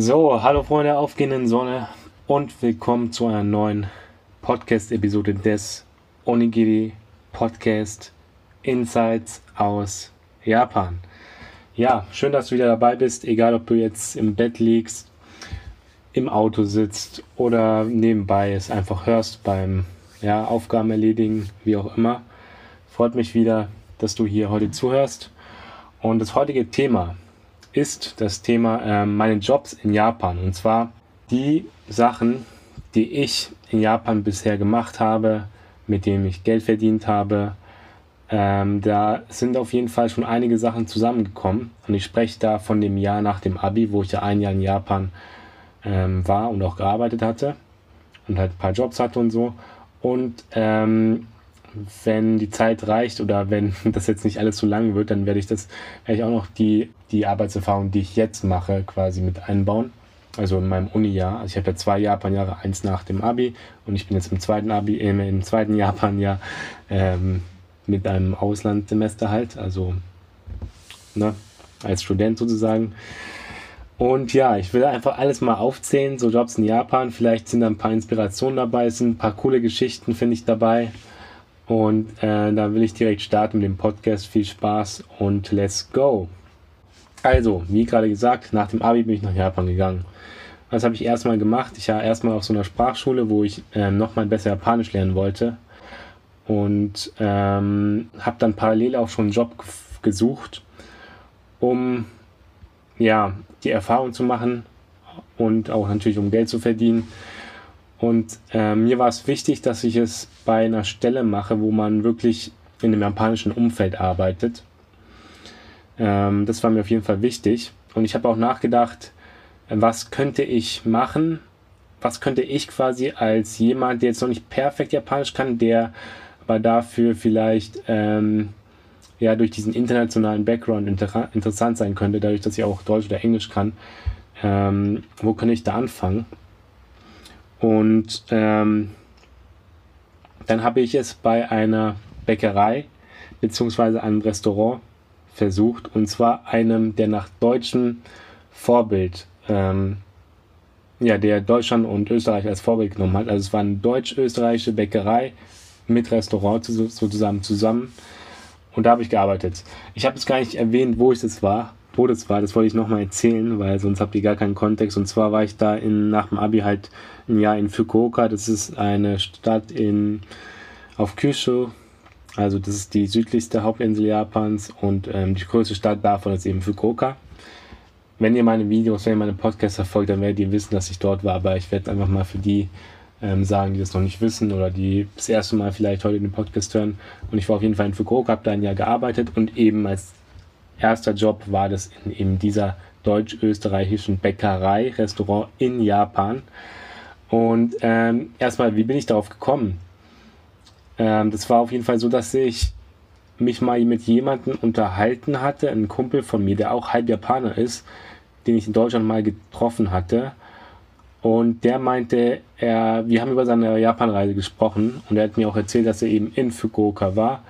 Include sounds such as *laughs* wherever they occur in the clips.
So, hallo Freunde der aufgehenden Sonne und willkommen zu einer neuen Podcast-Episode des Onigiri Podcast Insights aus Japan. Ja, schön, dass du wieder dabei bist, egal ob du jetzt im Bett liegst, im Auto sitzt oder nebenbei es einfach hörst beim ja, Aufgaben erledigen, wie auch immer. Freut mich wieder, dass du hier heute zuhörst. Und das heutige Thema ist das Thema äh, meine Jobs in Japan. Und zwar die Sachen, die ich in Japan bisher gemacht habe, mit denen ich Geld verdient habe. Ähm, da sind auf jeden Fall schon einige Sachen zusammengekommen. Und ich spreche da von dem Jahr nach dem Abi, wo ich ja ein Jahr in Japan ähm, war und auch gearbeitet hatte und halt ein paar Jobs hatte und so. Und ähm, wenn die Zeit reicht oder wenn *laughs* das jetzt nicht alles zu lang wird, dann werde ich das, werde ich auch noch die, die Arbeitserfahrung, die ich jetzt mache, quasi mit einbauen. Also in meinem Uni-Jahr. Also ich habe ja zwei Japan-Jahre, eins nach dem Abi und ich bin jetzt im zweiten Abi, äh, im zweiten Japan-Jahr ähm, mit einem Auslandssemester halt, also ne, als Student sozusagen. Und ja, ich will einfach alles mal aufzählen, so Jobs in Japan. Vielleicht sind da ein paar Inspirationen dabei, es sind ein paar coole Geschichten, finde ich dabei. Und äh, da will ich direkt starten mit dem Podcast. Viel Spaß und let's go. Also, wie gerade gesagt, nach dem Abi bin ich nach Japan gegangen. Was habe ich erstmal gemacht? Ich war erstmal auf so einer Sprachschule, wo ich äh, nochmal besser Japanisch lernen wollte. Und ähm, habe dann parallel auch schon einen Job gesucht, um ja, die Erfahrung zu machen und auch natürlich um Geld zu verdienen. Und äh, mir war es wichtig, dass ich es bei einer Stelle mache, wo man wirklich in dem japanischen Umfeld arbeitet. Ähm, das war mir auf jeden Fall wichtig. Und ich habe auch nachgedacht, was könnte ich machen? Was könnte ich quasi als jemand, der jetzt noch nicht perfekt Japanisch kann, der aber dafür vielleicht ähm, ja durch diesen internationalen Background inter interessant sein könnte, dadurch, dass ich auch Deutsch oder Englisch kann, ähm, wo kann ich da anfangen? Und ähm, dann habe ich es bei einer Bäckerei beziehungsweise einem Restaurant versucht und zwar einem, der nach deutschem Vorbild, ähm, ja, der Deutschland und Österreich als Vorbild genommen hat. Also es war eine deutsch-österreichische Bäckerei mit Restaurant sozusagen zusammen und da habe ich gearbeitet. Ich habe es gar nicht erwähnt, wo ich das war, wo das war, das wollte ich nochmal erzählen, weil sonst habt ihr gar keinen Kontext. Und zwar war ich da in, nach dem Abi halt ein Jahr in Fukuoka. Das ist eine Stadt in, auf Kyushu. Also das ist die südlichste Hauptinsel Japans und ähm, die größte Stadt davon ist eben Fukuoka. Wenn ihr meine Videos, wenn ihr meine Podcasts verfolgt, dann werdet ihr wissen, dass ich dort war. Aber ich werde einfach mal für die ähm, sagen, die das noch nicht wissen oder die das erste Mal vielleicht heute den Podcast hören. Und ich war auf jeden Fall in Fukuoka, habe da ein Jahr gearbeitet und eben als erster Job war das in, in dieser deutsch-österreichischen Bäckerei, Restaurant in Japan. Und ähm, erstmal, wie bin ich darauf gekommen? Ähm, das war auf jeden Fall so, dass ich mich mal mit jemandem unterhalten hatte, ein Kumpel von mir, der auch halb Japaner ist, den ich in Deutschland mal getroffen hatte. Und der meinte, er, wir haben über seine Japanreise gesprochen und er hat mir auch erzählt, dass er eben in Fukuoka war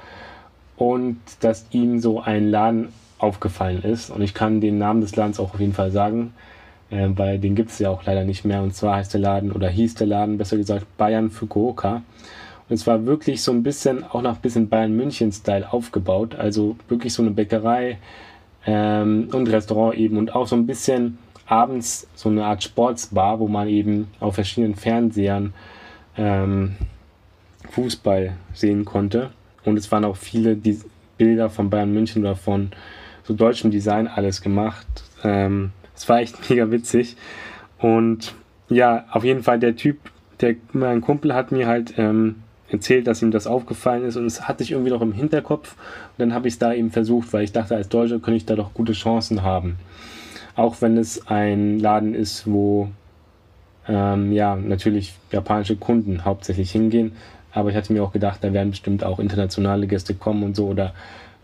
und dass ihm so ein Laden aufgefallen ist. Und ich kann den Namen des Ladens auch auf jeden Fall sagen, äh, weil den gibt es ja auch leider nicht mehr. Und zwar heißt der Laden oder hieß der Laden, besser gesagt, Bayern Fukuoka. Und es war wirklich so ein bisschen, auch nach ein bisschen Bayern München-Style aufgebaut. Also wirklich so eine Bäckerei ähm, und Restaurant eben und auch so ein bisschen abends so eine Art Sportsbar, wo man eben auf verschiedenen Fernsehern ähm, Fußball sehen konnte. Und es waren auch viele die Bilder von Bayern München oder von so deutschem Design alles gemacht. Ähm, es war echt *laughs* mega witzig. Und ja, auf jeden Fall der Typ, der mein Kumpel hat mir halt ähm, erzählt, dass ihm das aufgefallen ist und es hatte ich irgendwie noch im Hinterkopf. Und dann habe ich es da eben versucht, weil ich dachte, als Deutscher könnte ich da doch gute Chancen haben. Auch wenn es ein Laden ist, wo ähm, ja natürlich japanische Kunden hauptsächlich hingehen. Aber ich hatte mir auch gedacht, da werden bestimmt auch internationale Gäste kommen und so. Oder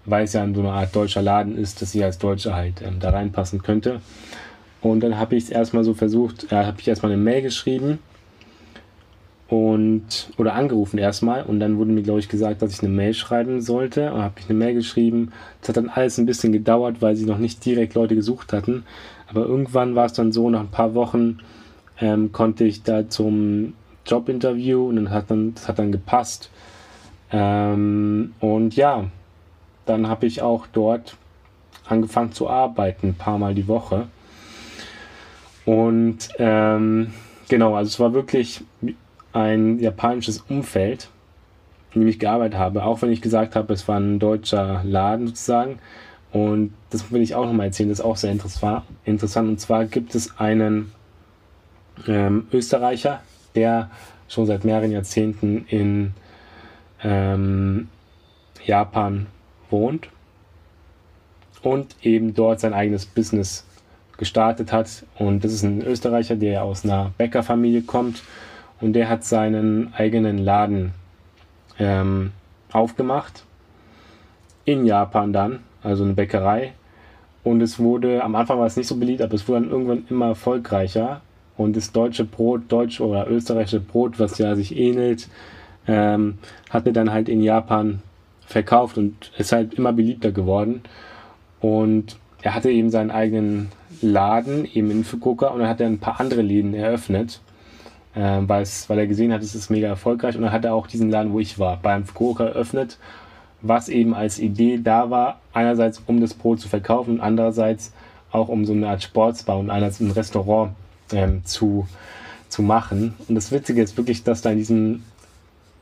weil es ja so eine Art deutscher Laden ist, dass ich als Deutscher halt ähm, da reinpassen könnte. Und dann habe ich es erstmal so versucht, äh, habe ich erstmal eine Mail geschrieben und oder angerufen erstmal und dann wurde mir glaube ich gesagt, dass ich eine Mail schreiben sollte und habe ich eine Mail geschrieben. Das hat dann alles ein bisschen gedauert, weil sie noch nicht direkt Leute gesucht hatten, Aber irgendwann war es dann so, nach ein paar Wochen ähm, konnte ich da zum Jobinterview und dann hat dann, das hat dann gepasst. Ähm, und ja, dann habe ich auch dort angefangen zu arbeiten, ein paar Mal die Woche. Und ähm, genau, also es war wirklich ein japanisches Umfeld, in dem ich gearbeitet habe, auch wenn ich gesagt habe, es war ein deutscher Laden sozusagen. Und das will ich auch nochmal erzählen, das ist auch sehr interessant. Und zwar gibt es einen ähm, Österreicher, der schon seit mehreren Jahrzehnten in ähm, Japan wohnt und eben dort sein eigenes Business gestartet hat. Und das ist ein Österreicher, der aus einer Bäckerfamilie kommt und der hat seinen eigenen Laden ähm, aufgemacht in Japan dann, also eine Bäckerei. Und es wurde, am Anfang war es nicht so beliebt, aber es wurde dann irgendwann immer erfolgreicher. Und das deutsche Brot, deutsch oder österreichische Brot, was ja sich ähnelt, ähm, hat er dann halt in Japan verkauft und ist halt immer beliebter geworden. Und er hatte eben seinen eigenen Laden eben in Fukuoka und dann hat er ein paar andere Läden eröffnet, äh, weil er gesehen hat, es ist mega erfolgreich und dann hat er auch diesen Laden, wo ich war, beim Fukuoka eröffnet, was eben als Idee da war, einerseits um das Brot zu verkaufen und andererseits auch um so eine Art Sportsbar und einerseits ein Restaurant ähm, zu, zu machen. Und das Witzige ist wirklich, dass da in diesem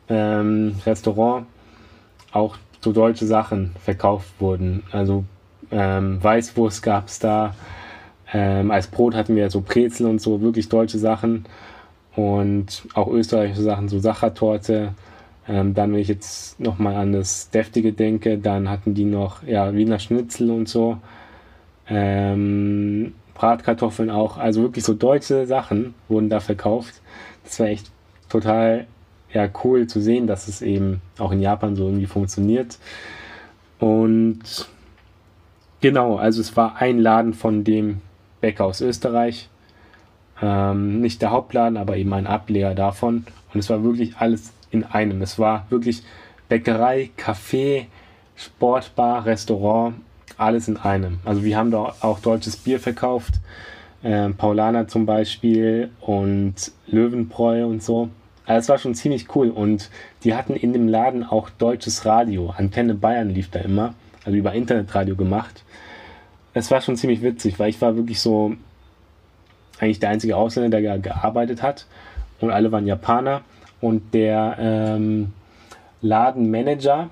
ähm, Restaurant auch so deutsche Sachen verkauft wurden. Also ähm, Weißwurst gab es da. Ähm, als Brot hatten wir so Brezel und so, wirklich deutsche Sachen. Und auch österreichische Sachen, so Sachertorte. Ähm, dann, wenn ich jetzt nochmal an das Deftige denke, dann hatten die noch ja, Wiener Schnitzel und so. Ähm, Bratkartoffeln auch. Also wirklich so deutsche Sachen wurden da verkauft. Das war echt total ja, cool zu sehen, dass es eben auch in Japan so irgendwie funktioniert. Und genau, also es war ein Laden von dem Bäcker aus Österreich. Ähm, nicht der Hauptladen, aber eben ein Ableger davon. Und es war wirklich alles in einem. Es war wirklich Bäckerei, Café, Sportbar, Restaurant, alles in einem. Also wir haben da auch deutsches Bier verkauft, äh, Paulaner zum Beispiel und Löwenbräu und so. Also es war schon ziemlich cool und die hatten in dem Laden auch deutsches Radio. Antenne Bayern lief da immer, also über Internetradio gemacht. Es war schon ziemlich witzig, weil ich war wirklich so eigentlich der einzige Ausländer, der gearbeitet hat und alle waren Japaner und der ähm, Ladenmanager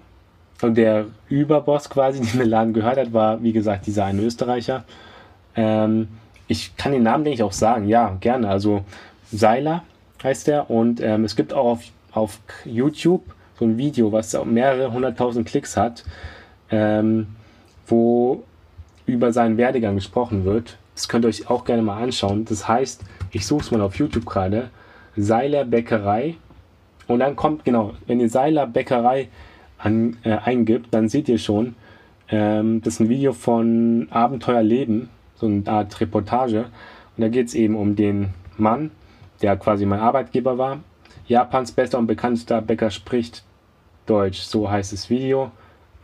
und der Überboss quasi, den *laughs* der Laden gehört hat, war wie gesagt dieser eine Österreicher. Ähm, ich kann den Namen denke ich auch sagen, ja gerne. Also Seiler heißt der. Und ähm, es gibt auch auf, auf YouTube so ein Video, was mehrere hunderttausend Klicks hat, ähm, wo über seinen Werdegang gesprochen wird. Das könnt ihr euch auch gerne mal anschauen. Das heißt, ich suche es mal auf YouTube gerade, Seiler Bäckerei. Und dann kommt, genau, wenn ihr Seiler Bäckerei an, äh, eingibt, dann seht ihr schon, ähm, das ist ein Video von Abenteuer Leben, so eine Art Reportage. Und da geht es eben um den Mann, der quasi mein Arbeitgeber war. Japans bester und bekanntester Bäcker spricht Deutsch. So heißt das Video.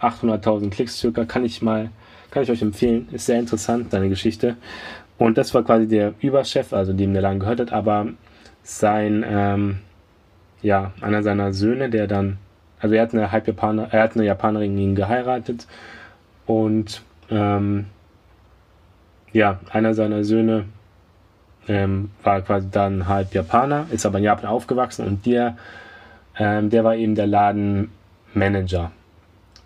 800.000 Klicks circa. Kann ich mal, kann ich euch empfehlen. Ist sehr interessant, seine Geschichte. Und das war quasi der Überchef, also dem der lang gehört hat, aber sein, ähm, ja, einer seiner Söhne, der dann, also er hat eine halb Japaner, er hat eine Japanerin geheiratet und ähm, ja, einer seiner Söhne ähm, war quasi dann halb Japaner, ist aber in Japan aufgewachsen und der, ähm, der war eben der Ladenmanager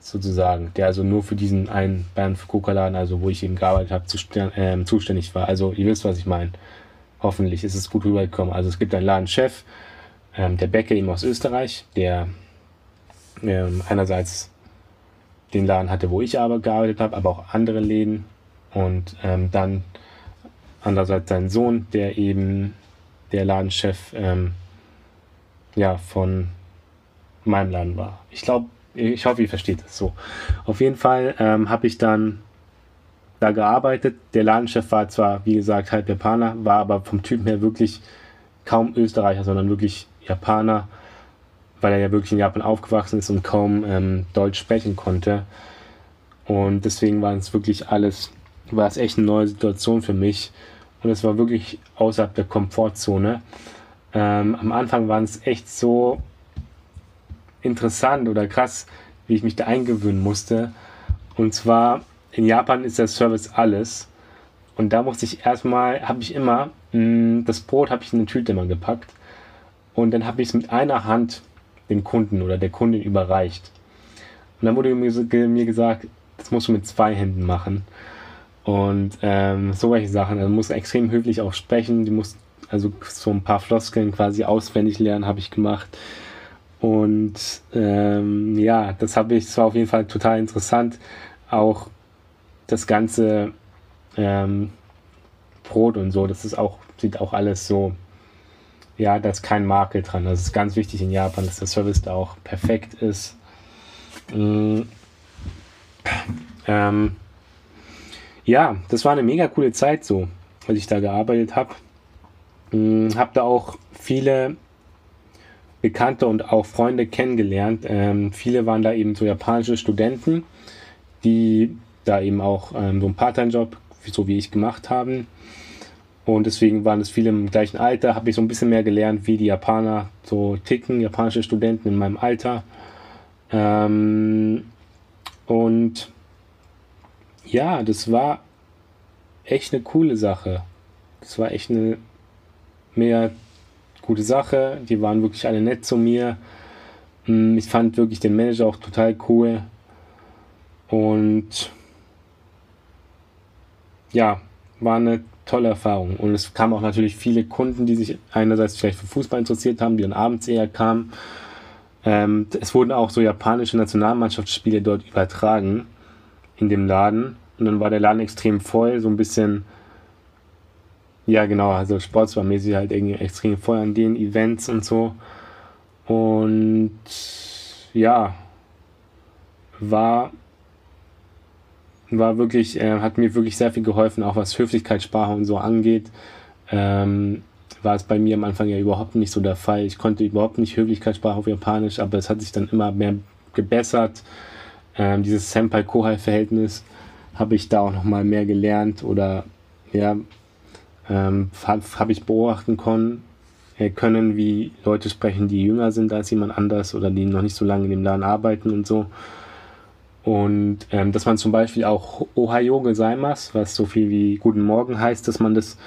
sozusagen, der also nur für diesen einen Bayern Fukuoka Laden, also wo ich eben gearbeitet habe, zu, äh, zuständig war. Also ihr wisst, was ich meine. Hoffentlich ist es gut rübergekommen. Also es gibt einen Ladenchef, ähm, der Bäcker eben aus Österreich, der ähm, einerseits den Laden hatte, wo ich aber gearbeitet habe, aber auch andere Läden und ähm, dann andererseits sein Sohn, der eben der Ladenchef ähm, ja, von meinem Laden war. Ich glaube, ich hoffe, ihr versteht es so. Auf jeden Fall ähm, habe ich dann da gearbeitet. Der Ladenchef war zwar, wie gesagt, halb Japaner, war aber vom Typen her wirklich kaum Österreicher, sondern wirklich Japaner, weil er ja wirklich in Japan aufgewachsen ist und kaum ähm, Deutsch sprechen konnte. Und deswegen waren es wirklich alles war es echt eine neue Situation für mich und es war wirklich außerhalb der Komfortzone. Ähm, am Anfang war es echt so interessant oder krass, wie ich mich da eingewöhnen musste. Und zwar in Japan ist der Service alles. Und da musste ich erstmal, habe ich immer, mh, mm, das Brot habe ich in eine Tüte gepackt. Und dann habe ich es mit einer Hand dem Kunden oder der Kundin überreicht. Und dann wurde mir, gesagt, das musst du mit zwei Händen machen. Und ähm, solche Sachen. Also muss extrem höflich auch sprechen. Die muss also so ein paar Floskeln quasi auswendig lernen, habe ich gemacht. Und ähm, ja, das habe ich, das war auf jeden Fall total interessant. Auch das ganze ähm, Brot und so, das ist auch, sieht auch alles so, ja, da ist kein Makel dran. Das ist ganz wichtig in Japan, dass der Service da auch perfekt ist. Mhm. Ähm, ja, das war eine mega coole Zeit so, als ich da gearbeitet habe. Mhm, habe da auch viele Bekannte und auch Freunde kennengelernt. Ähm, viele waren da eben so japanische Studenten, die da eben auch ähm, so einen Part-Time-Job, so wie ich, gemacht haben. Und deswegen waren es viele im gleichen Alter, habe ich so ein bisschen mehr gelernt, wie die Japaner so ticken, japanische Studenten in meinem Alter. Ähm, und ja, das war echt eine coole Sache. Das war echt eine mega gute Sache. Die waren wirklich alle nett zu mir. Mm, ich fand wirklich den Manager auch total cool. Und ja, war eine tolle Erfahrung. Und es kamen auch natürlich viele Kunden, die sich einerseits vielleicht für Fußball interessiert haben, die dann abends eher kamen. Ähm, es wurden auch so japanische Nationalmannschaftsspiele dort übertragen in dem Laden. Und dann war der Laden extrem voll, so ein bisschen, ja genau, also sportsbarmäßig halt irgendwie extrem voll an den Events und so. Und ja, war war wirklich, äh, hat mir wirklich sehr viel geholfen, auch was Höflichkeitssprache und so angeht. Ähm, war es bei mir am Anfang ja überhaupt nicht so der Fall. Ich konnte überhaupt nicht Höflichkeitssprache auf Japanisch, aber es hat sich dann immer mehr gebessert. Ähm, dieses Senpai-Kohai-Verhältnis habe ich da auch nochmal mehr gelernt oder ja, ähm, habe hab ich beobachten können, äh, können, wie Leute sprechen, die jünger sind als jemand anders oder die noch nicht so lange in dem Laden arbeiten und so. Und ähm, dass man zum Beispiel auch Ohayo gozaimasu, was so viel wie Guten Morgen heißt, dass man das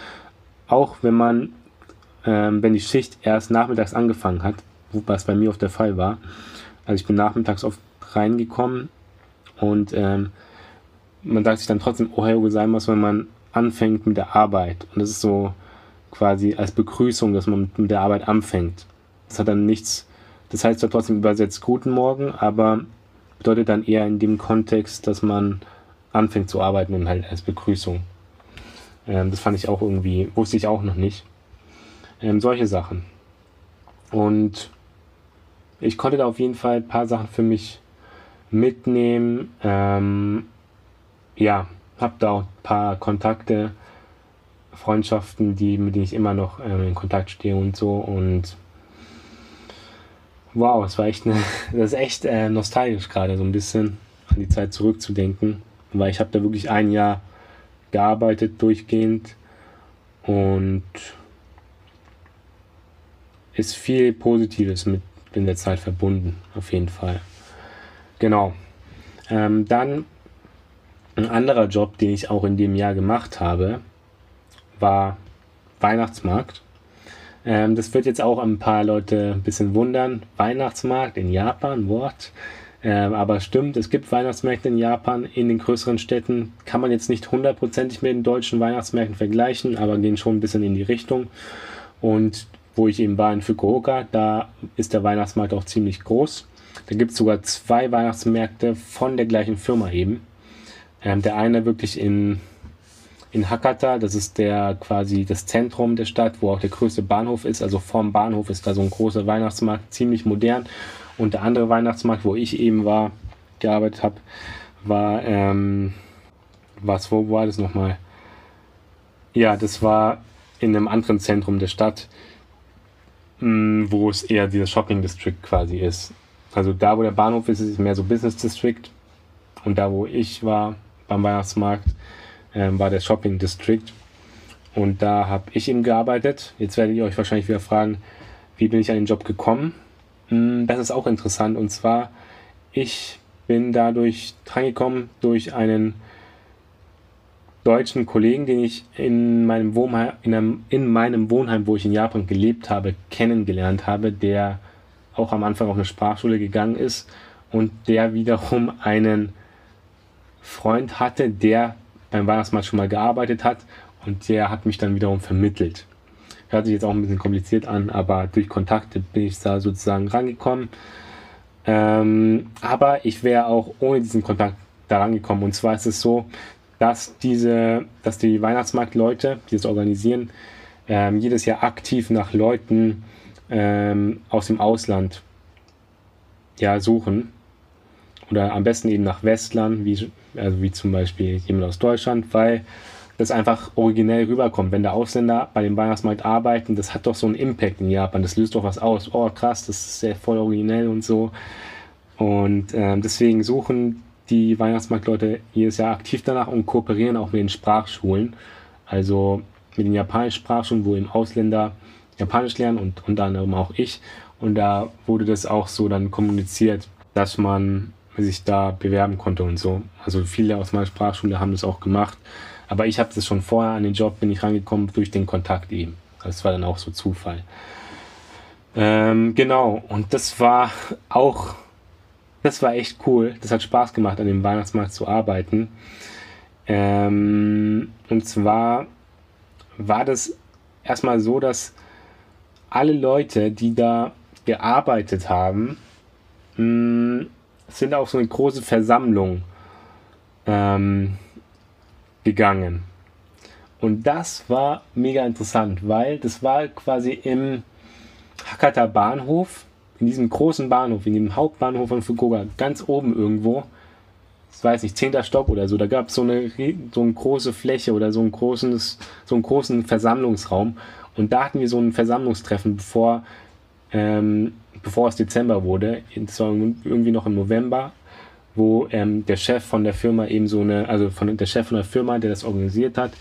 auch, wenn man, ähm, wenn die Schicht erst nachmittags angefangen hat, was bei mir oft der Fall war, also ich bin nachmittags oft reingekommen und ähm, man sagt sich dann trotzdem Ohayo gozaimasu, wenn man anfängt mit der Arbeit. Und das ist so quasi als Begrüßung, dass man mit der Arbeit anfängt. Das hat dann nichts, das heißt zwar trotzdem übersetzt Guten Morgen, aber bedeutet dann eher in dem Kontext, dass man anfängt zu arbeiten und halt als Begrüßung. Ähm, das fand ich auch irgendwie, wusste ich auch noch nicht. Ähm, solche Sachen. Und ich konnte da auf jeden Fall ein paar Sachen für mich mitnehmen. Ähm, ja, habe da auch ein paar Kontakte, Freundschaften, die, mit denen ich immer noch ähm, in Kontakt stehe und so. Und wow, es war echt eine, *laughs* das ist echt äh, nostalgisch gerade, so ein bisschen an die Zeit zurückzudenken, weil ich habe da wirklich ein Jahr gearbeitet durchgehend und ist viel Positives mit in der Zeit verbunden, auf jeden Fall. Genau. Ähm, dann ein anderer Job, den ich auch in dem Jahr gemacht habe, war Weihnachtsmarkt. Ähm, das wird jetzt auch ein paar Leute ein bisschen wundern. Weihnachtsmarkt in Japan, Wort. Ähm, aber stimmt, es gibt Weihnachtsmärkte in Japan, in den größeren Städten. Kann man jetzt nicht hundertprozentig mit den deutschen Weihnachtsmärkten vergleichen, aber gehen schon ein bisschen in die Richtung. Und wo ich eben war in Fukuoka, da ist der Weihnachtsmarkt auch ziemlich groß. Da gibt es sogar zwei Weihnachtsmärkte von der gleichen Firma eben. Ähm, der eine wirklich in in Hakata. Das ist der quasi das Zentrum der Stadt, wo auch der größte Bahnhof ist. Also vorm Bahnhof ist da so ein großer Weihnachtsmarkt, ziemlich modern. Und der andere Weihnachtsmarkt, wo ich eben war, gearbeitet habe, war, ähm, was, wo war das nochmal? Ja, das war in einem anderen Zentrum der Stadt, mm, wo es eher dieser Shopping District quasi ist. Also da, wo der Bahnhof ist, ist es mehr so Business District. Und da, wo ich war, beim Weihnachtsmarkt, ähm, war der Shopping District. Und da habe ich eben gearbeitet. Jetzt werdet ihr euch wahrscheinlich wieder fragen, wie bin ich an den Job gekommen? Hm, das ist auch interessant. Und zwar, ich bin dadurch drangekommen durch einen deutschen Kollegen, den ich in meinem, Wohnheim, in, einem, in meinem Wohnheim, wo ich in Japan gelebt habe, kennengelernt habe, der auch am Anfang auf eine Sprachschule gegangen ist und der wiederum einen Freund hatte, der beim Weihnachtsmarkt schon mal gearbeitet hat und der hat mich dann wiederum vermittelt. Hört sich jetzt auch ein bisschen kompliziert an, aber durch Kontakte bin ich da sozusagen rangekommen. Ähm, aber ich wäre auch ohne diesen Kontakt da rangekommen. Und zwar ist es so, dass diese, dass die Weihnachtsmarktleute, die es organisieren, ähm, jedes Jahr aktiv nach Leuten ähm, aus dem Ausland ja, suchen. Oder am besten eben nach Westlern, wie, also wie zum Beispiel jemand aus Deutschland, weil das einfach originell rüberkommt. Wenn der Ausländer bei dem Weihnachtsmarkt arbeiten, das hat doch so einen Impact in Japan. Das löst doch was aus. Oh, krass, das ist sehr voll originell und so. Und äh, deswegen suchen die Weihnachtsmarktleute jedes Jahr aktiv danach und kooperieren auch mit den Sprachschulen. Also mit den japanischen Sprachschulen, wo eben Ausländer Japanisch lernen und unter anderem auch ich. Und da wurde das auch so dann kommuniziert, dass man sich da bewerben konnte und so. Also viele aus meiner Sprachschule haben das auch gemacht. Aber ich habe das schon vorher an den Job, bin ich rangekommen durch den Kontakt eben. Das war dann auch so Zufall. Ähm, genau, und das war auch, das war echt cool. Das hat Spaß gemacht, an dem Weihnachtsmarkt zu arbeiten. Ähm, und zwar war das erstmal so, dass alle Leute, die da gearbeitet haben, mh, sind auf so eine große Versammlung ähm, gegangen. Und das war mega interessant, weil das war quasi im Hakata Bahnhof, in diesem großen Bahnhof, in dem Hauptbahnhof von Fukuoka, ganz oben irgendwo, ich weiß nicht, zehnter Stock oder so, da gab es so eine, so eine große Fläche oder so, ein großes, so einen großen Versammlungsraum. Und da hatten wir so ein Versammlungstreffen, bevor, ähm, bevor es Dezember wurde. Irgendwie noch im November wo ähm, der Chef von der Firma eben so eine, also von der Chef von der Firma, der das organisiert hat,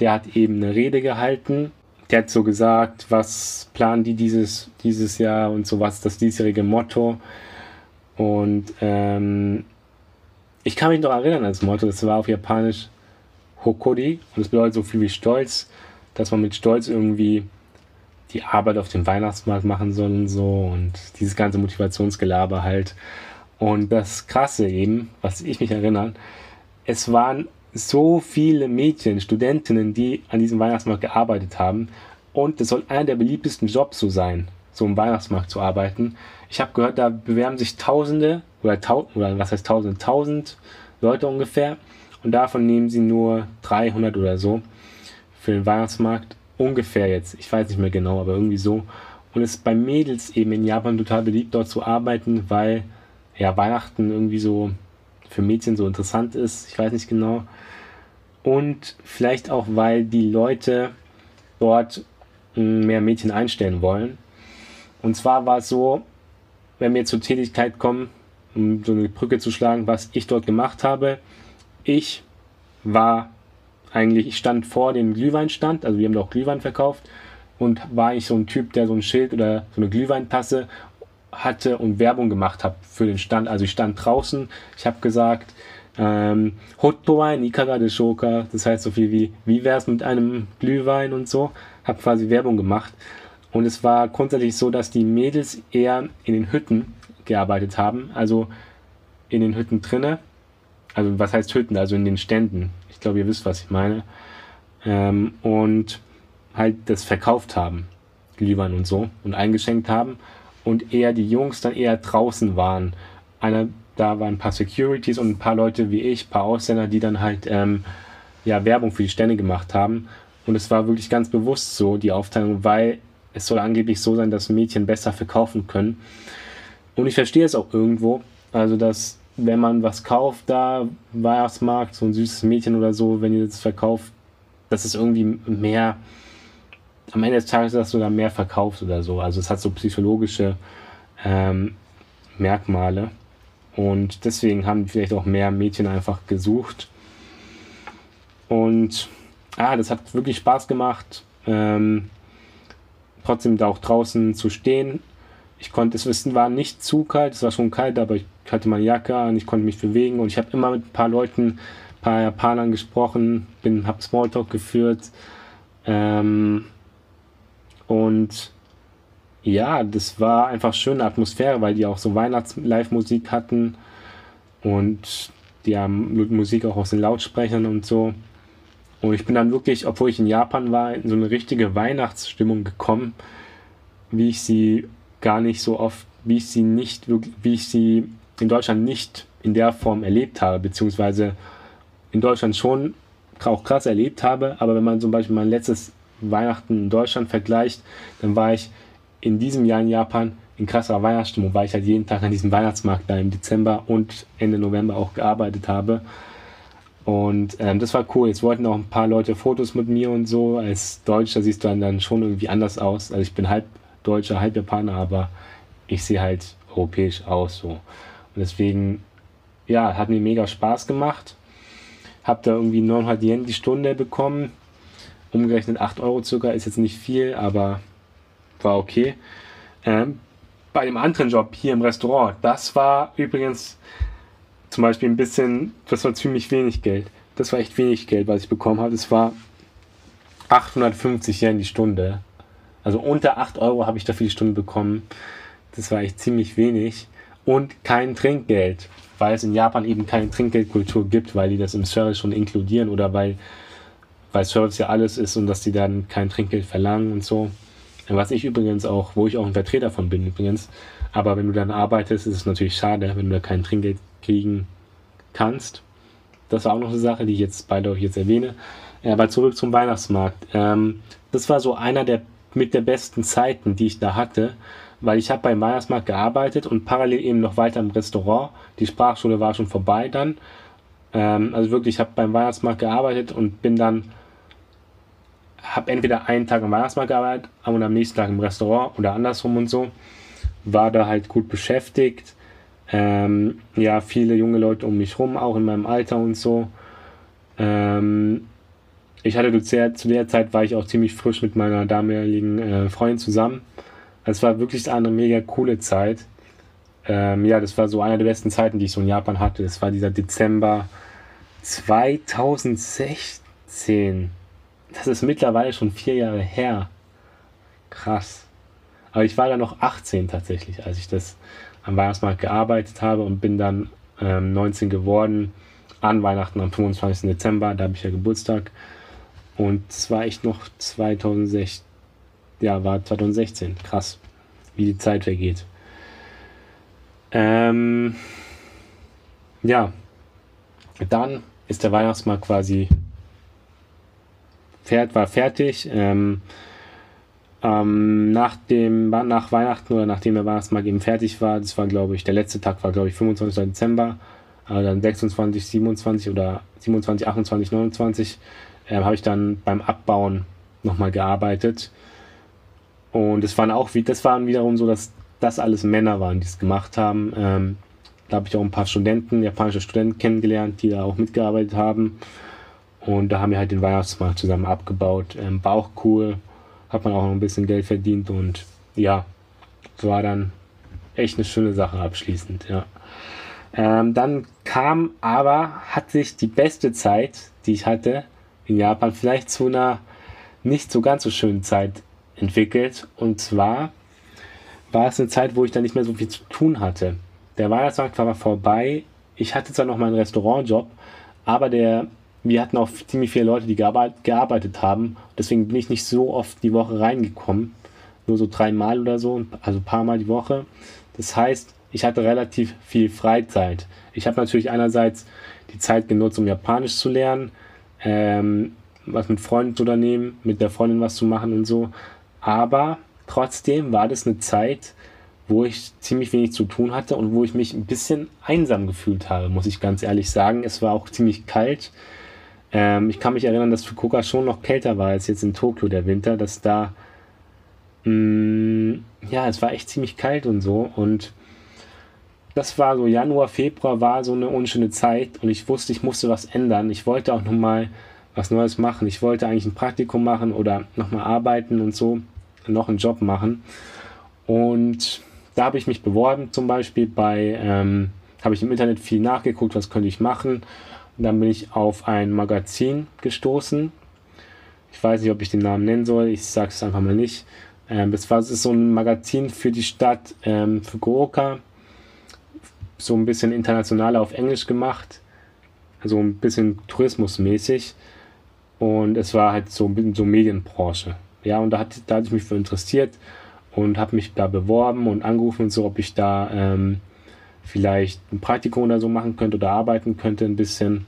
der hat eben eine Rede gehalten. Der hat so gesagt, was planen die dieses, dieses Jahr und so, was das diesjährige Motto. Und ähm, ich kann mich noch erinnern an das Motto, das war auf Japanisch Hokori und das bedeutet so viel wie Stolz, dass man mit Stolz irgendwie die Arbeit auf dem Weihnachtsmarkt machen soll und so und dieses ganze Motivationsgelaber halt. Und das Krasse eben, was ich mich erinnere, es waren so viele Mädchen, Studentinnen, die an diesem Weihnachtsmarkt gearbeitet haben. Und es soll einer der beliebtesten Jobs so sein, so im Weihnachtsmarkt zu arbeiten. Ich habe gehört, da bewerben sich Tausende oder, tau oder was heißt Tausende, Tausend Leute ungefähr. Und davon nehmen sie nur 300 oder so für den Weihnachtsmarkt. Ungefähr jetzt. Ich weiß nicht mehr genau, aber irgendwie so. Und es ist bei Mädels eben in Japan total beliebt, dort zu arbeiten, weil ja, Weihnachten irgendwie so für Mädchen so interessant ist. Ich weiß nicht genau. Und vielleicht auch, weil die Leute dort hm, mehr Mädchen einstellen wollen. Und zwar war es so, wenn wir zur Tätigkeit kommen, um so eine Brücke zu schlagen, was ich dort gemacht habe. Ich war eigentlich, ich stand vor dem Glühweinstand, also wir haben da auch Glühwein verkauft und war ich so ein Typ, der so ein Schild oder so eine Glühweintasse hatte und Werbung gemacht habe für den Stand. Also ich stand draußen, ich habe gesagt, ähm, Hottowein, Ikaga de Shoka, das heißt so viel wie, wie wär's mit einem Glühwein und so, habe quasi Werbung gemacht. Und es war grundsätzlich so, dass die Mädels eher in den Hütten gearbeitet haben, also in den Hütten drinne. Also was heißt Hütten? Also in den Ständen. Ich glaube, ihr wisst, was ich meine. Ähm, und halt das verkauft haben, Glühwein und so, und eingeschenkt haben und eher die Jungs dann eher draußen waren. Einer, da waren ein paar Securities und ein paar Leute wie ich, ein paar Ausländer, die dann halt ähm, ja, Werbung für die Stände gemacht haben. Und es war wirklich ganz bewusst so, die Aufteilung, weil es soll angeblich so sein, dass Mädchen besser verkaufen können. Und ich verstehe es auch irgendwo. Also, dass wenn man was kauft, da Weihnachtsmarkt, so ein süßes Mädchen oder so, wenn ihr das verkauft, dass es irgendwie mehr am Ende des Tages dass du da mehr verkaufst oder so. Also es hat so psychologische ähm, Und ah, das hat wirklich Spaß gemacht. Ähm, trotzdem da auch draußen zu stehen. Ich konnte, es wissen, war nicht zu kalt, es war schon kalt, aber ich hatte meine Jacke an, ich konnte mich bewegen und ich habe immer mit ein paar Leuten, ein paar Japanern gesprochen, bin, habe Smalltalk geführt. Ähm, und ja, das war einfach schöne Atmosphäre, weil die auch so Weihnachts-Live-Musik hatten und die haben Musik auch aus den Lautsprechern und so. Und ich bin dann wirklich, obwohl ich in Japan war, in so eine richtige Weihnachtsstimmung gekommen, wie ich sie gar nicht so oft, wie ich sie nicht, wie ich sie in Deutschland nicht in der Form erlebt habe, beziehungsweise in Deutschland schon auch krass erlebt habe, aber wenn man zum Beispiel mein letztes Weihnachten in Deutschland vergleicht, dann war ich in diesem Jahr in Japan in krasser Weihnachtsstimmung, weil ich halt jeden Tag an diesem Weihnachtsmarkt da im Dezember und Ende November auch gearbeitet habe. Und ähm, das war cool. Jetzt wollten auch ein paar Leute Fotos mit mir und so. Als Deutscher siehst du dann, dann schon irgendwie anders aus. Also ich bin halb Deutscher, halb Japaner, aber ich sehe halt europäisch aus so. Und deswegen, ja, hat mir mega Spaß gemacht. Hab da irgendwie 900 Yen die Stunde bekommen. Umgerechnet 8 Euro circa, ist jetzt nicht viel, aber war okay. Ähm, bei dem anderen Job hier im Restaurant, das war übrigens zum Beispiel ein bisschen, das war ziemlich wenig Geld. Das war echt wenig Geld, was ich bekommen habe. Das war 850 Yen die Stunde. Also unter 8 Euro habe ich dafür die Stunde bekommen. Das war echt ziemlich wenig. Und kein Trinkgeld, weil es in Japan eben keine Trinkgeldkultur gibt, weil die das im Service schon inkludieren oder weil, weil Service ja alles ist und dass die dann kein Trinkgeld verlangen und so. Was ich übrigens auch, wo ich auch ein Vertreter von bin übrigens. Aber wenn du dann arbeitest, ist es natürlich schade, wenn du da kein Trinkgeld kriegen kannst. Das war auch noch eine Sache, die ich jetzt beide euch jetzt erwähne. Aber zurück zum Weihnachtsmarkt. Ähm, das war so einer der mit der besten Zeiten, die ich da hatte, weil ich habe beim Weihnachtsmarkt gearbeitet und parallel eben noch weiter im Restaurant. Die Sprachschule war schon vorbei dann. Ähm, also wirklich, ich habe beim Weihnachtsmarkt gearbeitet und bin dann habe entweder einen Tag am Weihnachtsmarkt gearbeitet und am nächsten Tag im Restaurant oder andersrum und so. War da halt gut beschäftigt. Ähm, ja, viele junge Leute um mich rum, auch in meinem Alter und so. Ähm, ich hatte zu der, zu der, Zeit war ich auch ziemlich frisch mit meiner damaligen äh, Freundin zusammen. Es war wirklich eine mega coole Zeit. Ähm, ja, das war so eine der besten Zeiten, die ich so in Japan hatte. Das war dieser Dezember 2016. Das ist mittlerweile schon vier Jahre her. Krass. Aber ich war da noch 18 tatsächlich, als ich das am Weihnachtsmarkt gearbeitet habe und bin dann ähm, 19 geworden an Weihnachten am 25. Dezember. Da habe ich ja Geburtstag. Und es war echt noch 2016. Ja, war 2016. Krass, wie die Zeit vergeht. Ähm, ja, dann ist der Weihnachtsmarkt quasi Pferd war fertig. Ähm, ähm, nach, dem, nach Weihnachten oder nachdem der Weihnachtsmarkt eben fertig war, das war glaube ich, der letzte Tag war glaube ich 25. Dezember, äh, dann 26, 27 oder 27, 28, 29 äh, habe ich dann beim Abbauen nochmal gearbeitet. Und es waren auch, das waren wiederum so, dass das alles Männer waren, die es gemacht haben. Ähm, da habe ich auch ein paar Studenten, japanische Studenten kennengelernt, die da auch mitgearbeitet haben. Und da haben wir halt den Weihnachtsmarkt zusammen abgebaut. Ähm, war auch cool. Hat man auch noch ein bisschen Geld verdient und ja, war dann echt eine schöne Sache abschließend, ja. Ähm, dann kam aber, hat sich die beste Zeit, die ich hatte in Japan, vielleicht zu einer nicht so ganz so schönen Zeit entwickelt. Und zwar war es eine Zeit, wo ich dann nicht mehr so viel zu tun hatte. Der Weihnachtsmarkt war vorbei. Ich hatte zwar noch meinen Restaurantjob, aber der wir hatten auch ziemlich viele Leute, die gearbeitet haben. Deswegen bin ich nicht so oft die Woche reingekommen. Nur so dreimal oder so, also ein paar Mal die Woche. Das heißt, ich hatte relativ viel Freizeit. Ich habe natürlich einerseits die Zeit genutzt, um Japanisch zu lernen, ähm, was mit Freunden zu unternehmen, mit der Freundin was zu machen und so. Aber trotzdem war das eine Zeit, wo ich ziemlich wenig zu tun hatte und wo ich mich ein bisschen einsam gefühlt habe, muss ich ganz ehrlich sagen. Es war auch ziemlich kalt. Ähm, ich kann mich erinnern, dass Fukuoka schon noch kälter war als jetzt in Tokio der Winter, dass da, mh, mm, ja, es war echt ziemlich kalt und so. Und das war so Januar, Februar war so eine unschöne Zeit und ich wusste, ich musste was ändern. Ich wollte auch nochmal was Neues machen. Ich wollte eigentlich ein Praktikum machen oder nochmal arbeiten und so, noch einen Job machen. Und da habe ich mich beworben, zum Beispiel bei, ähm, habe ich im Internet viel nachgeguckt, was könnte ich machen. Und dann bin ich auf ein Magazin gestoßen. Ich weiß nicht, ob ich den Namen nennen soll, ich sage es einfach mal nicht. Ähm, das war das ist so ein Magazin für die Stadt ähm, Fukuoka, so ein bisschen internationaler auf Englisch gemacht, also ein bisschen tourismusmäßig. Und es war halt so so Medienbranche. Ja, und da, hat, da hatte ich mich für interessiert und habe mich da beworben und angerufen und so, ob ich da ähm, vielleicht ein Praktikum oder so machen könnte oder arbeiten könnte ein bisschen.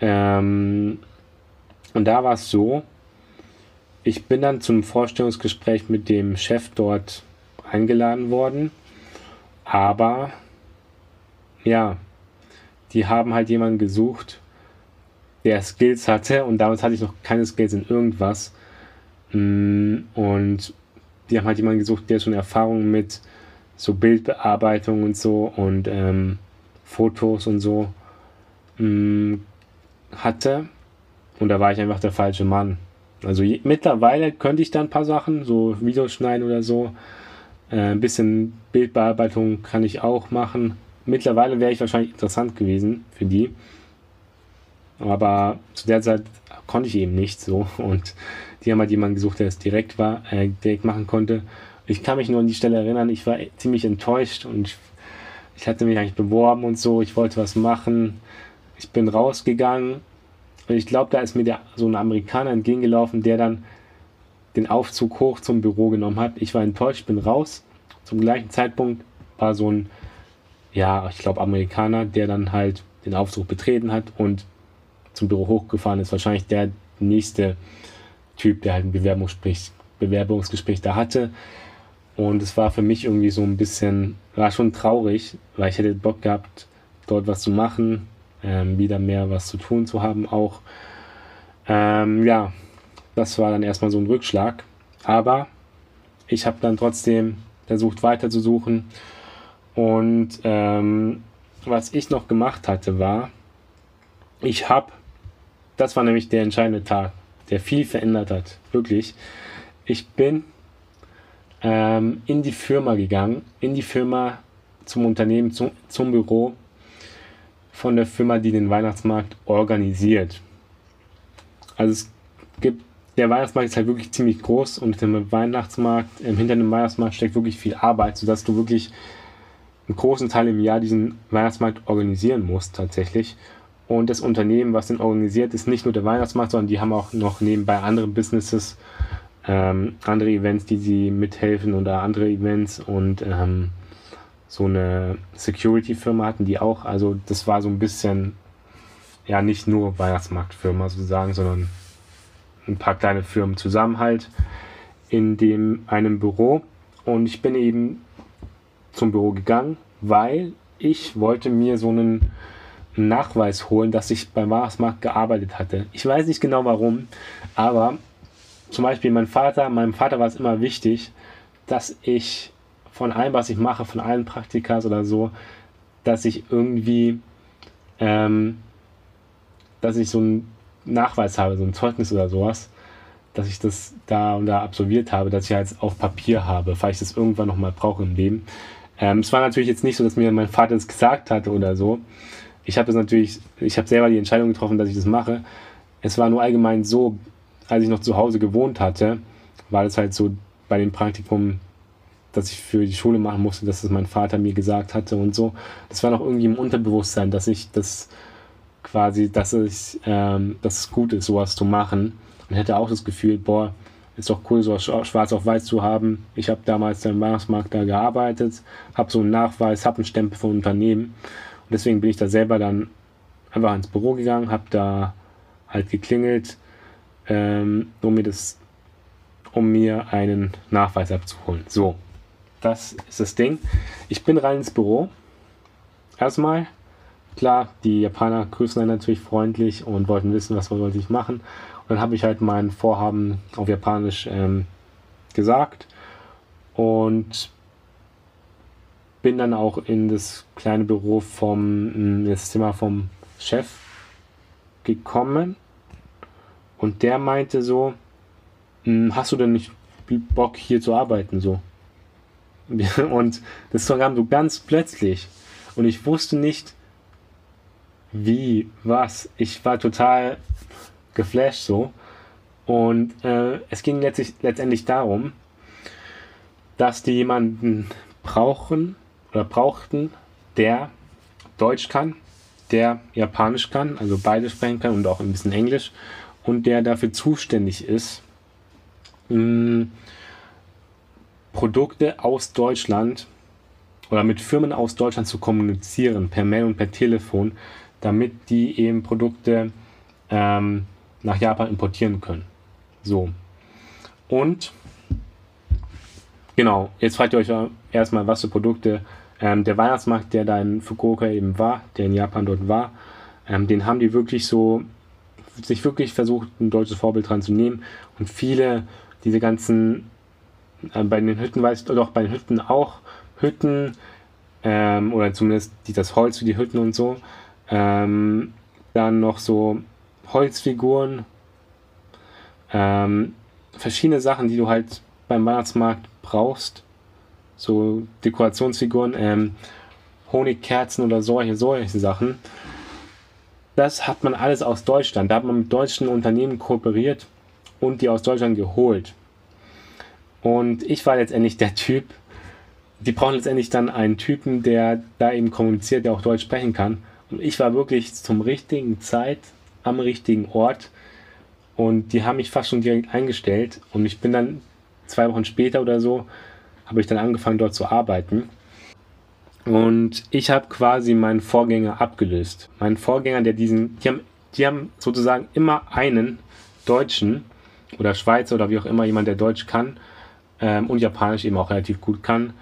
Ähm, und da war es so, ich bin dann zum Vorstellungsgespräch mit dem Chef dort eingeladen worden, aber ja, die haben halt jemanden gesucht, der Skills hatte und damals hatte ich noch keine Skills in irgendwas. Mm, und die haben halt jemanden gesucht, der schon Erfahrung mit so Bildbearbeitung und so und ähm, Fotos und so mm, hatte. Und da war ich einfach der falsche Mann. Also je, mittlerweile könnte ich da ein paar Sachen, so Videos schneiden oder so. Äh, ein bisschen Bildbearbeitung kann ich auch machen. Mittlerweile wäre ich wahrscheinlich interessant gewesen für die. Aber zu der Zeit konnte ich eben nicht so. Und die haben halt jemanden gesucht, der es direkt war, äh, direkt machen konnte. Ich kann mich nur an die Stelle erinnern, ich war ziemlich enttäuscht und ich, ich hatte mich eigentlich beworben und so, ich wollte was machen. Ich bin rausgegangen und ich glaube, da ist mir der, so ein Amerikaner entgegengelaufen, der dann den Aufzug hoch zum Büro genommen hat. Ich war enttäuscht, bin raus. Zum gleichen Zeitpunkt war so ein, ja, ich glaube, Amerikaner, der dann halt den Aufzug betreten hat und zum Büro hochgefahren ist. Wahrscheinlich der nächste Typ, der halt ein Bewerbungsgespräch, Bewerbungsgespräch da hatte. Und es war für mich irgendwie so ein bisschen, war schon traurig, weil ich hätte Bock gehabt, dort was zu machen, ähm, wieder mehr was zu tun zu haben auch. Ähm, ja, das war dann erstmal so ein Rückschlag. Aber ich habe dann trotzdem versucht weiter zu suchen. Und ähm, was ich noch gemacht hatte, war, ich habe, das war nämlich der entscheidende Tag, der viel verändert hat, wirklich. Ich bin ähm, in die Firma gegangen, in die Firma zum Unternehmen, zum, zum Büro von der Firma, die den Weihnachtsmarkt organisiert. Also es gibt, der Weihnachtsmarkt ist halt wirklich ziemlich groß und im Weihnachtsmarkt, hinter dem Weihnachtsmarkt steckt wirklich viel Arbeit, sodass du wirklich einen großen Teil im Jahr diesen Weihnachtsmarkt organisieren musst tatsächlich. Und das Unternehmen, was den organisiert, ist nicht nur der Weihnachtsmarkt, sondern die haben auch noch nebenbei andere Businesses, ähm, andere Events, die sie mithelfen oder andere Events und ähm, so eine Security-Firma hatten die auch. Also das war so ein bisschen, ja, nicht nur Weihnachtsmarktfirma sozusagen, sondern ein paar kleine Firmen zusammen halt in dem einem Büro. Und ich bin eben zum Büro gegangen, weil ich wollte mir so einen Nachweis holen, dass ich beim Weihnachtsmarkt gearbeitet hatte. Ich weiß nicht genau warum, aber zum Beispiel mein Vater, meinem Vater war es immer wichtig, dass ich von allem, was ich mache, von allen Praktikas oder so, dass ich irgendwie, ähm, dass ich so einen Nachweis habe, so ein Zeugnis oder sowas, dass ich das da und da absolviert habe, dass ich halt auf Papier habe, falls ich das irgendwann nochmal brauche im Leben. Ähm, es war natürlich jetzt nicht so, dass mir mein Vater das gesagt hatte oder so. Ich habe das natürlich, ich habe selber die Entscheidung getroffen, dass ich das mache. Es war nur allgemein so, als ich noch zu Hause gewohnt hatte, war das halt so bei dem Praktikum das ich für die Schule machen musste, dass es mein Vater mir gesagt hatte und so. Das war noch irgendwie im Unterbewusstsein, dass ich das quasi, dass ich, ähm, dass es gut ist, sowas zu machen. Und hätte auch das Gefühl, boah, ist doch cool, sowas schwarz auf weiß zu haben. Ich habe damals im Weihnachtsmarkt da gearbeitet, habe so einen Nachweis, habe einen Stempel vom Unternehmen. Und deswegen bin ich da selber dann einfach ins Büro gegangen, habe da halt geklingelt, ähm, um mir das um mir einen Nachweis abzuholen. So, das ist das Ding. Ich bin rein ins Büro. Erstmal, klar, die Japaner grüßen einen natürlich freundlich und wollten wissen, was wollte ich machen. Und dann habe ich halt mein Vorhaben auf Japanisch ähm, gesagt und bin dann auch in das kleine Büro vom, das Zimmer vom Chef gekommen Und der meinte so, hm, hast du denn nicht Bock hier zu arbeiten so? *laughs* Und das kam so ganz plötzlich. Und ich wusste nicht, wie, was. Ich war total geflasht so. Und äh, es ging letztlich, letztendlich darum, dass die jemanden brauchen oder brauchten, der Deutsch kann, der Japanisch kann, also beide sprechen kann und auch ein bisschen Englisch und der dafür zuständig ist, Produkte aus Deutschland oder mit Firmen aus Deutschland zu kommunizieren, per Mail und per Telefon, damit die eben Produkte ähm, nach Japan importieren können. So. Und genau, jetzt fragt ihr euch erstmal, was für Produkte. Ähm, der Weihnachtsmarkt, der da in Fukuoka eben war, der in Japan dort war, ähm, den haben die wirklich so, sich wirklich versucht, ein deutsches Vorbild dran zu nehmen. Und viele, diese ganzen, äh, bei den Hütten weiß ich doch, bei den Hütten auch, Hütten, ähm, oder zumindest die, das Holz für die Hütten und so. Ähm, dann noch so Holzfiguren, ähm, verschiedene Sachen, die du halt beim Weihnachtsmarkt brauchst. So Dekorationsfiguren, ähm, Honigkerzen oder solche, solche Sachen. Das hat man alles aus Deutschland. Da hat man mit deutschen Unternehmen kooperiert und die aus Deutschland geholt. Und ich war letztendlich der Typ, die brauchen letztendlich dann einen Typen, der da eben kommuniziert, der auch Deutsch sprechen kann. Und ich war wirklich zum richtigen Zeit am richtigen Ort und die haben mich fast schon direkt eingestellt und ich bin dann zwei Wochen später oder so, habe ich dann angefangen dort zu arbeiten. Und ich habe quasi meinen Vorgänger abgelöst. Meinen Vorgänger, der diesen, die haben, die haben sozusagen immer einen Deutschen oder Schweizer oder wie auch immer, jemand, der Deutsch kann ähm, und Japanisch eben auch relativ gut kann,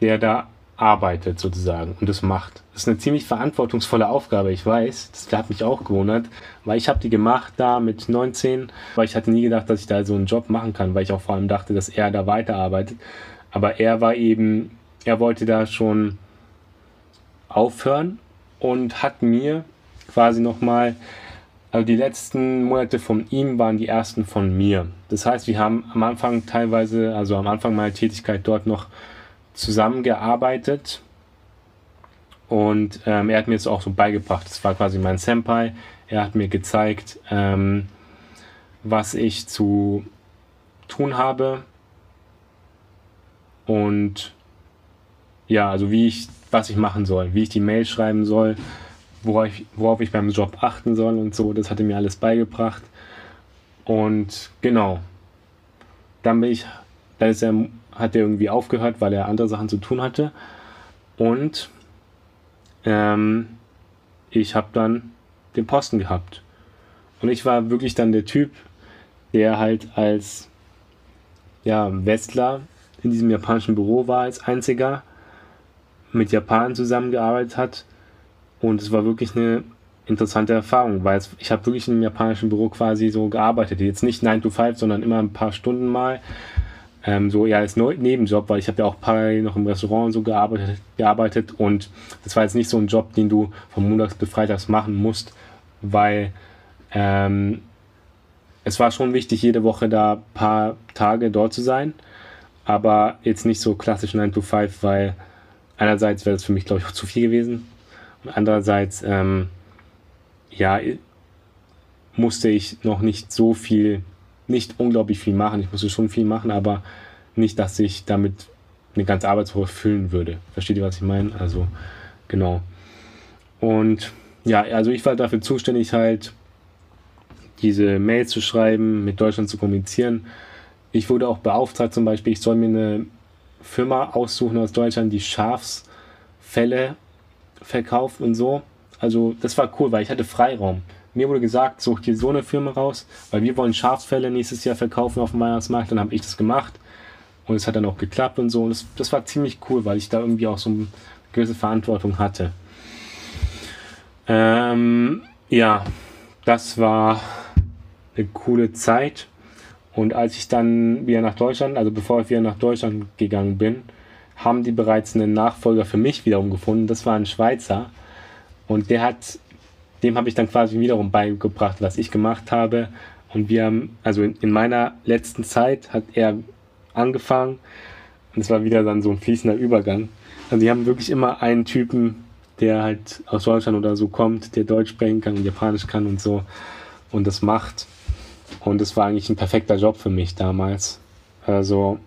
der da arbeitet sozusagen und das macht. Das ist eine ziemlich verantwortungsvolle Aufgabe, ich weiß. Das hat mich auch gewundert, weil ich habe die gemacht da mit 19, weil ich hatte nie gedacht, dass ich da so einen Job machen kann, weil ich auch vor allem dachte, dass er da weiterarbeitet. Aber er war eben, er wollte da schon aufhören und hat mir quasi nochmal, also die letzten Monate von ihm waren die ersten von mir. Das heißt, wir haben am Anfang teilweise, also am Anfang meiner Tätigkeit dort noch zusammengearbeitet und ähm, er hat mir jetzt auch so beigebracht. Das war quasi mein Senpai. Er hat mir gezeigt, ähm, was ich zu tun habe und ja, also wie ich, was ich machen soll, wie ich die Mail schreiben soll, worauf ich, worauf ich beim Job achten soll und so. Das hat er mir alles beigebracht. Und genau, dann bin ich, dann ist er hat er irgendwie aufgehört, weil er andere Sachen zu tun hatte. Und ähm, ich habe dann den Posten gehabt. Und ich war wirklich dann der Typ, der halt als ja, Westler in diesem japanischen Büro war als einziger, mit Japanern zusammengearbeitet hat. Und es war wirklich eine interessante Erfahrung, weil ich habe wirklich einem japanischen Büro quasi so gearbeitet. Jetzt nicht 9 to 5, sondern immer ein paar Stunden mal. Ähm, so ja als Nebenjob, weil ich habe ja auch parallel noch im Restaurant und so gearbeitet, gearbeitet und das war jetzt nicht so ein Job, den du von Montags bis Freitags machen musst, weil ähm, es war schon wichtig, jede Woche da ein paar Tage dort zu sein, aber jetzt nicht so klassisch 9 to 5, weil einerseits wäre das für mich, glaube ich, auch zu viel gewesen und andererseits, ähm, ja, musste ich noch nicht so viel nicht unglaublich viel machen. Ich musste schon viel machen, aber nicht, dass ich damit eine ganze Arbeitswoche füllen würde. Versteht ihr, was ich meine? Also, genau. Und ja, also ich war dafür zuständig, halt diese Mails zu schreiben, mit Deutschland zu kommunizieren. Ich wurde auch beauftragt, zum Beispiel, ich soll mir eine Firma aussuchen aus Deutschland, die Schafsfälle verkauft und so. Also das war cool, weil ich hatte Freiraum mir wurde gesagt, such dir so eine Firma raus, weil wir wollen Schafsfälle nächstes Jahr verkaufen auf dem Weihnachtsmarkt. Dann habe ich das gemacht und es hat dann auch geklappt und so. Und das, das war ziemlich cool, weil ich da irgendwie auch so eine gewisse Verantwortung hatte. Ähm, ja, das war eine coole Zeit. Und als ich dann wieder nach Deutschland, also bevor ich wieder nach Deutschland gegangen bin, haben die bereits einen Nachfolger für mich wiederum gefunden. Das war ein Schweizer. Und der hat dem habe ich dann quasi wiederum beigebracht, was ich gemacht habe Und wir haben, also in, in meiner letzten Zeit hat er angefangen und es war wieder dann so ein fließender Übergang. Also die haben wirklich immer einen Typen, der halt aus Deutschland oder so kommt, der Deutsch sprechen kann und Japanisch kann und so und das macht. Und es war eigentlich ein perfekter Job für mich damals. Also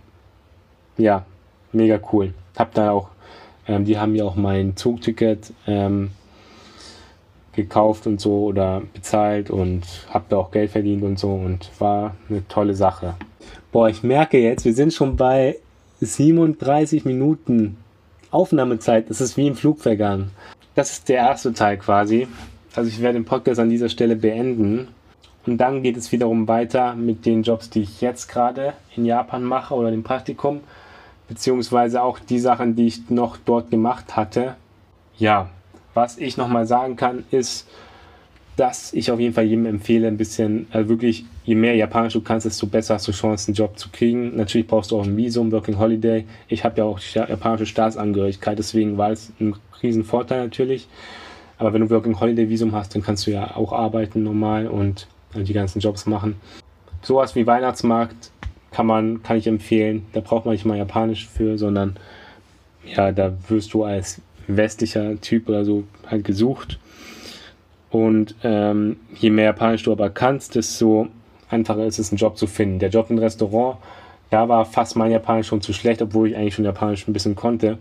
ja, mega cool. Hab da auch, ähm, die haben mir auch mein Zugticket ähm, gekauft und so oder bezahlt und hab da auch Geld verdient und so und war eine tolle Sache. Boah, ich merke jetzt, wir sind schon bei 37 Minuten Aufnahmezeit. Das ist wie im Flug vergangen. Das ist der erste Teil quasi. Also ich werde den Podcast an dieser Stelle beenden. Und dann geht es wiederum weiter mit den Jobs, die ich jetzt gerade in Japan mache oder dem Praktikum beziehungsweise auch die Sachen, die ich noch dort gemacht hatte. Ja, was ich nochmal sagen kann, ist, dass ich auf jeden Fall jedem empfehle, ein bisschen, also wirklich, je mehr Japanisch du kannst, desto besser hast du Chancen, einen Job zu kriegen. Natürlich brauchst du auch ein Visum, Working Holiday. Ich habe ja auch japanische Staatsangehörigkeit, deswegen war es ein riesen Vorteil natürlich. Aber wenn du Working Holiday Visum hast, dann kannst du ja auch arbeiten normal und die ganzen Jobs machen. Sowas wie Weihnachtsmarkt kann man, kann ich empfehlen. Da braucht man nicht mal Japanisch für, sondern ja, da wirst du als westlicher Typ oder so halt gesucht. Und ähm, je mehr Japanisch du aber kannst, desto einfacher ist es, einen Job zu finden. Der Job im Restaurant, da war fast mein Japanisch schon zu schlecht, obwohl ich eigentlich schon Japanisch ein bisschen konnte.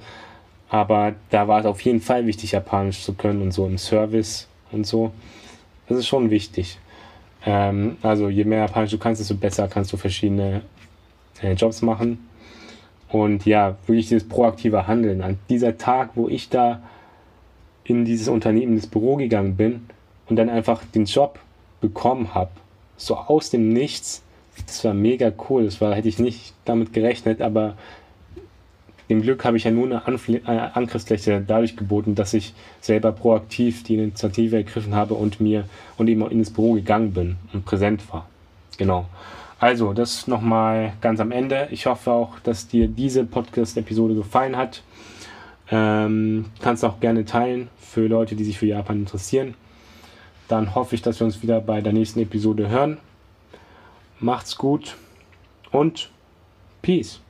Aber da war es auf jeden Fall wichtig, Japanisch zu können und so im Service und so. Das ist schon wichtig. Ähm, also je mehr Japanisch du kannst, desto besser kannst du verschiedene äh, Jobs machen. Und ja, wirklich dieses proaktive Handeln. An dieser Tag, wo ich da in dieses Unternehmen, ins Büro gegangen bin und dann einfach den Job bekommen habe, so aus dem Nichts, das war mega cool. Das war, hätte ich nicht damit gerechnet, aber dem Glück habe ich ja nur eine äh, Angriffsfläche dadurch geboten, dass ich selber proaktiv die Initiative ergriffen habe und mir und eben auch ins Büro gegangen bin und präsent war. Genau. Also, das nochmal ganz am Ende. Ich hoffe auch, dass dir diese Podcast-Episode gefallen hat. Ähm, kannst auch gerne teilen für Leute, die sich für Japan interessieren. Dann hoffe ich, dass wir uns wieder bei der nächsten Episode hören. Macht's gut und Peace.